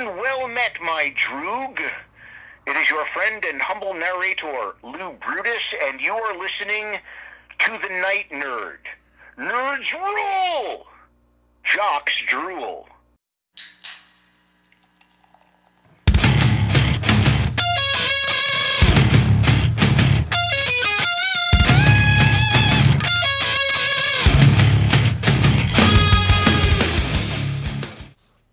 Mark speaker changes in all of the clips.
Speaker 1: and well met, my droog. It is your friend and humble narrator, Lou Brutus, and you are listening to The Night Nerd. Nerds rule! Jocks drool.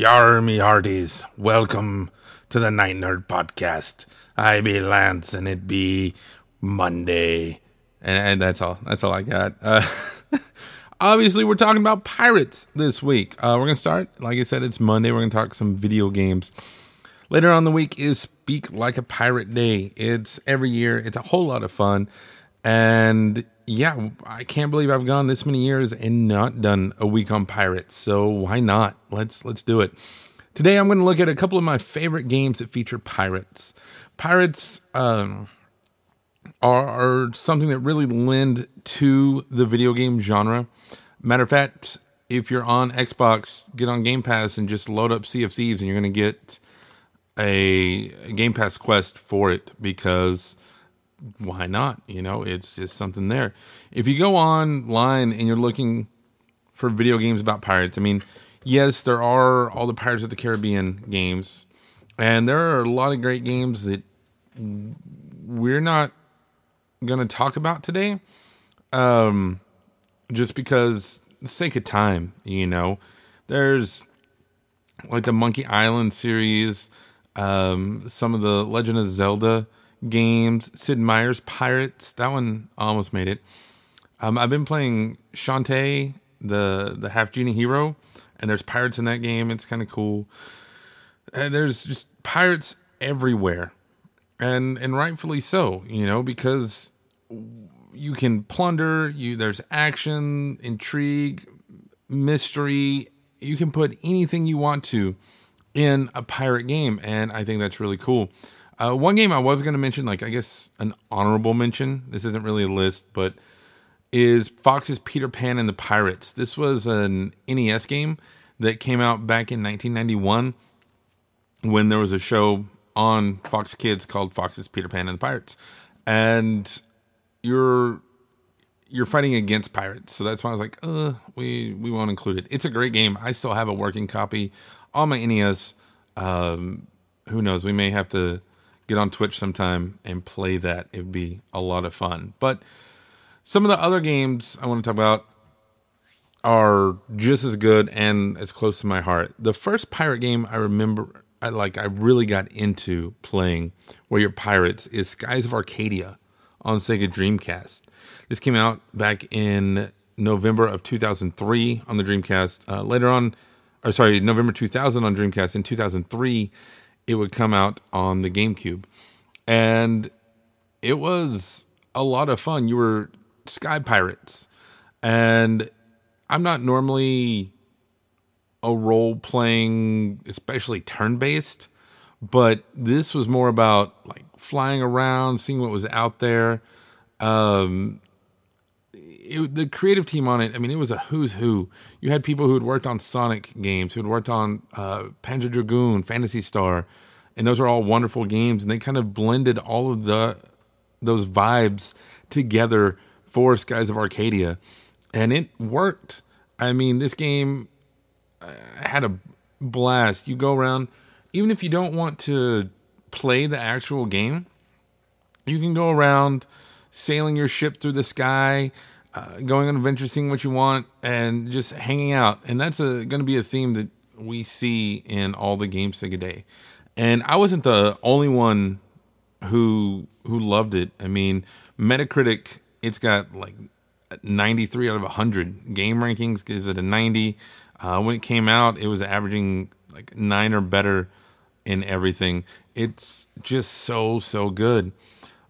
Speaker 2: Yar me hearties, welcome to the Night Nerd Podcast. I be Lance and it be Monday. And, and that's all. That's all I got. Uh, obviously, we're talking about pirates this week. Uh, we're to start, like I said, it's Monday. We're to talk some video games. Later on the week is Speak Like a Pirate Day. It's every year, it's a whole lot of fun. And yeah, I can't believe I've gone this many years and not done a week on pirates. So why not? Let's let's do it. Today I'm going to look at a couple of my favorite games that feature pirates. Pirates um, are, are something that really lend to the video game genre. Matter of fact, if you're on Xbox, get on Game Pass and just load up Sea of Thieves, and you're going to get a, a Game Pass quest for it because why not? You know, it's just something there. If you go online and you're looking for video games about pirates, I mean, yes, there are all the Pirates of the Caribbean games, and there are a lot of great games that we're not going to talk about today. Um, just because the sake of time, you know, there's like the Monkey Island series, um, some of the Legend of Zelda games, Sid Meier's Pirates. That one almost made it. Um, I've been playing Shantae, the the half genie hero, and there's pirates in that game. It's kind of cool. And there's just pirates everywhere, and and rightfully so. You know because you can plunder. You there's action, intrigue, mystery. You can put anything you want to in a pirate game, and I think that's really cool. Uh, one game I was going to mention, like I guess an honorable mention. This isn't really a list, but is Fox's Peter Pan and the Pirates. This was an NES game that came out back in 1991 when there was a show on Fox Kids called Fox's Peter Pan and the Pirates, and you're you're fighting against pirates. So that's why I was like, uh, we we won't include it. It's a great game. I still have a working copy on my NES. Um, who knows? We may have to get on Twitch sometime and play that. It would be a lot of fun. But some of the other games I want to talk about are just as good and as close to my heart. The first pirate game I remember I like I really got into playing where you're pirates is Skies of Arcadia on Sega Dreamcast. This came out back in November of 2003 on the Dreamcast. Uh, later on, or sorry, November 2000 on Dreamcast. In 2003, it would come out on the GameCube. And it was a lot of fun. You were sky pirates. And I'm not normally a role playing, especially turn based, but this was more about like flying around, seeing what was out there. Um, it, the creative team on it, I mean, it was a who's who. You had people who had worked on Sonic games, who had worked on uh, Panzer Dragoon, Phantasy Star, and those are all wonderful games. And they kind of blended all of the those vibes together for Skies of Arcadia, and it worked. I mean, this game uh, had a blast. You go around, even if you don't want to play the actual game, you can go around sailing your ship through the sky uh, going on adventures, seeing what you want, and just hanging out. And that's going to be a theme that we see in all the games Sega Day. And I wasn't the only one who who loved it. I mean, Metacritic, it's got like 93 out of 100. Game rankings is at a 90. Uh, when it came out, it was averaging like nine or better in everything. It's just so so good.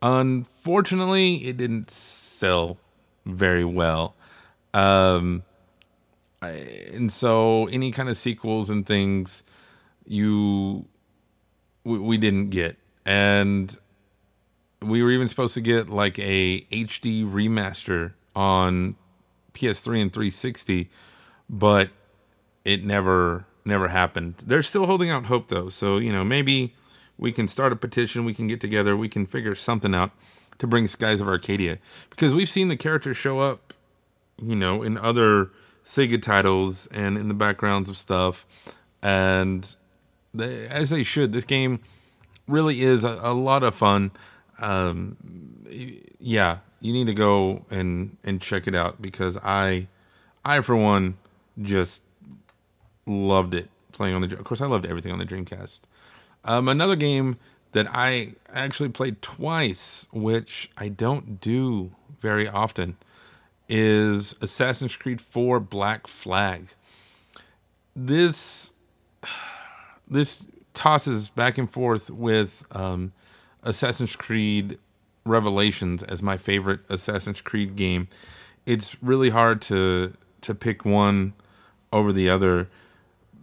Speaker 2: Unfortunately, it didn't sell very well. Um, I, and so any kind of sequels and things you we, we didn't get, and we were even supposed to get like a HD remaster on PS3 and 360, but it never never happened. They're still holding out hope though. So, you know, maybe we can start a petition, we can get together, we can figure something out to bring Skies of Arcadia because we've seen the characters show up, you know, in other Sega titles and in the backgrounds of stuff and they, as they should. This game really is a, a lot of fun. Um, yeah, you need to go and and check it out because I, I for one, just loved it playing on the. Of course, I loved everything on the Dreamcast. Um, another game that I actually played twice, which I don't do very often, is Assassin's Creed 4 Black Flag. This this tosses back and forth with um, Assassin's Creed Revelations as my favorite Assassin's Creed game. It's really hard to to pick one over the other,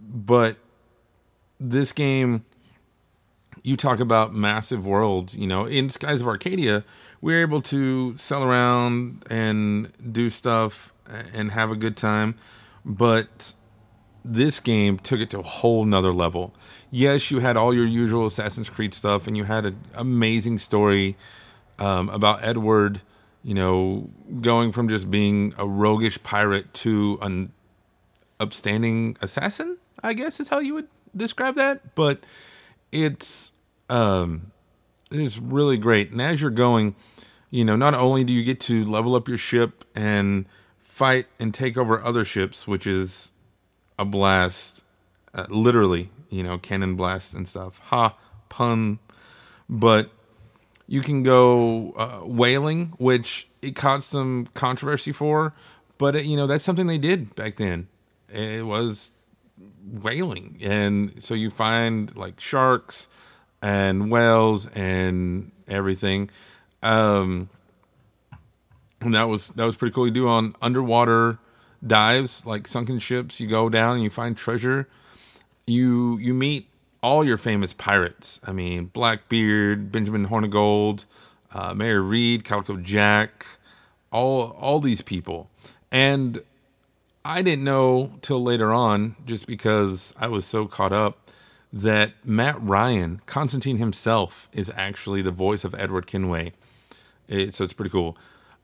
Speaker 2: but this game you talk about massive worlds, you know, in Skies of Arcadia, we're able to sell around and do stuff and have a good time, but this game took it to a whole nother level. Yes, you had all your usual Assassin's Creed stuff, and you had an amazing story um, about Edward, you know, going from just being a roguish pirate to an upstanding assassin. I guess is how you would describe that. But it's um, it's really great, and as you're going, you know, not only do you get to level up your ship and fight and take over other ships, which is a blast, uh, literally, you know, cannon blast and stuff. Ha, pun. But you can go uh, whaling, which it caused some controversy for, but it, you know that's something they did back then. It was whaling, and so you find like sharks and whales and everything. Um, and that was that was pretty cool. You do on underwater dives, like sunken ships. You go down and you find treasure. You you meet all your famous pirates. I mean, Blackbeard, Benjamin Hornigold, uh, Mary Read, Calico Jack, all all these people. And I didn't know till later on, just because I was so caught up, that Matt Ryan, Constantine himself, is actually the voice of Edward Kenway. It, so it's pretty cool.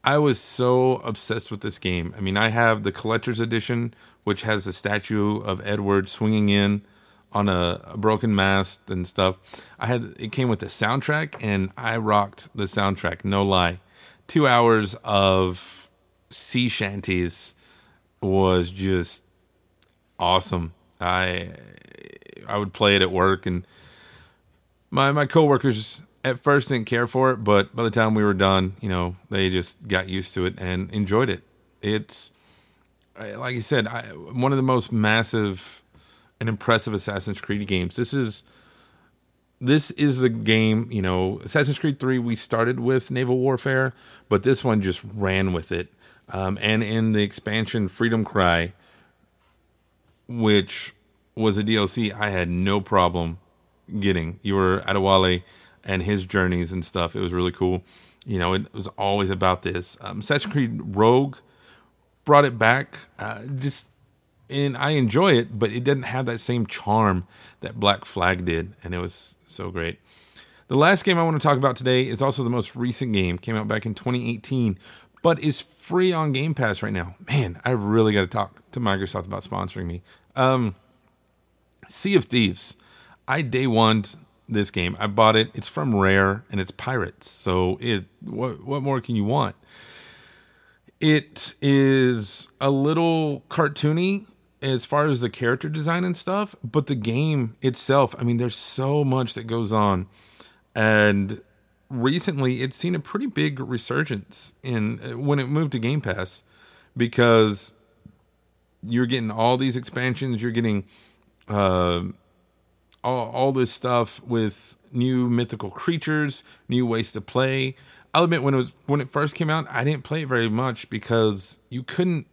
Speaker 2: I was so obsessed with this game. I mean, I have the collector's edition, which has the statue of Edward swinging in on a, a, broken mast and stuff. I had it came with the soundtrack, and I rocked the soundtrack. No lie, two hours of sea shanties was just awesome. I I would play it at work, and my my coworkers at first didn't care for it, but by the time we were done, you know, they just got used to it and enjoyed it. It's like you said, I, one of the most massive and impressive Assassin's Creed games. This is this is the game, you know, Assassin's Creed 3 we started with naval warfare, but this one just ran with it. Um, and in the expansion Freedom Cry, which was a DLC I had no problem getting. You were Adewale and his journeys and stuff. It was really cool. You know, it was always about this. Um, Assassin's Creed Rogue brought it back. Uh, just and I enjoy it, but it didn't have that same charm that Black Flag did, and it was so great. The last game I want to talk about today is also the most recent game. Came out back in 2018, but is free on Game Pass right now. Man, I really got to talk to Microsoft about sponsoring me. Um, sea of Thieves. I day one this game. I bought it. It's from Rare and it's pirates. So it what what more can you want? It is a little cartoony as far as the character design and stuff, but the game itself, I mean there's so much that goes on. And recently it's seen a pretty big resurgence in when it moved to Game Pass because you're getting all these expansions, you're getting uh all, all this stuff with new mythical creatures, new ways to play. I'll admit when it was when it first came out, I didn't play it very much because you couldn't.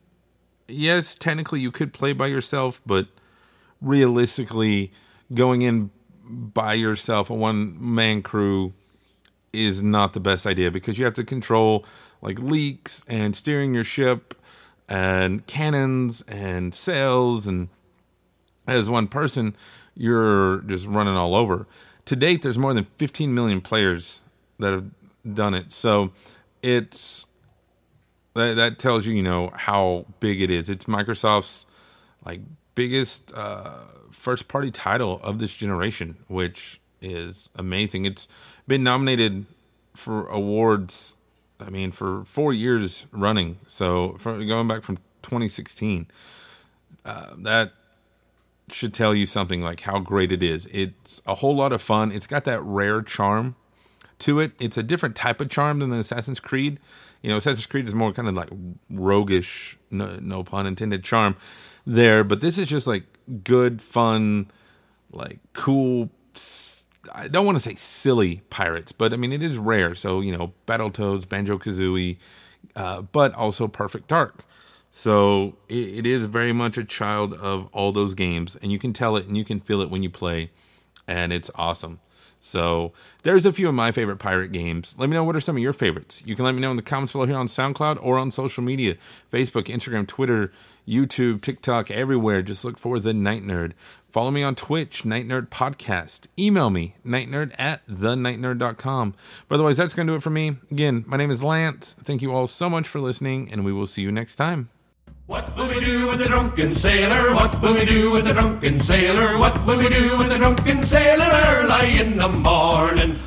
Speaker 2: Yes, technically you could play by yourself, but realistically, going in by yourself, a one man crew, is not the best idea because you have to control like leaks and steering your ship and cannons and sails and as one person, you're just running all over. To date, there's more than 15 million players that have done it. So it's that, that tells you, you know, how big it is. It's Microsoft's like biggest uh, first party title of this generation, which is amazing. It's been nominated for awards. I mean, for four years running. So from going back from 2016, uh, that should tell you something like how great it is. It's a whole lot of fun. It's got that rare charm to it. It's a different type of charm than the Assassin's Creed. You know, Assassin's Creed is more kind of like roguish, no, no pun intended, charm there. But this is just like good, fun, like cool. I don't want to say silly pirates, but I mean it is rare. So you know, Battletoads, Banjo Kazooie, uh, but also Perfect Dark. So it, it is very much a child of all those games, and you can tell it and you can feel it when you play, and it's awesome. So there's a few of my favorite pirate games. Let me know what are some of your favorites. You can let me know in the comments below here on SoundCloud or on social media Facebook, Instagram, Twitter, YouTube, TikTok, everywhere. Just look for The Night Nerd. Follow me on Twitch, Night Nerd Podcast. Email me, nightnerd at thenightnerd.com. But otherwise, that's going to do it for me. Again, my name is Lance. Thank you all so much for listening, and we will see you next time.
Speaker 3: What will we do with the drunken sailor? What will we do with the drunken sailor? What will we do with the drunken sailor early in the morning?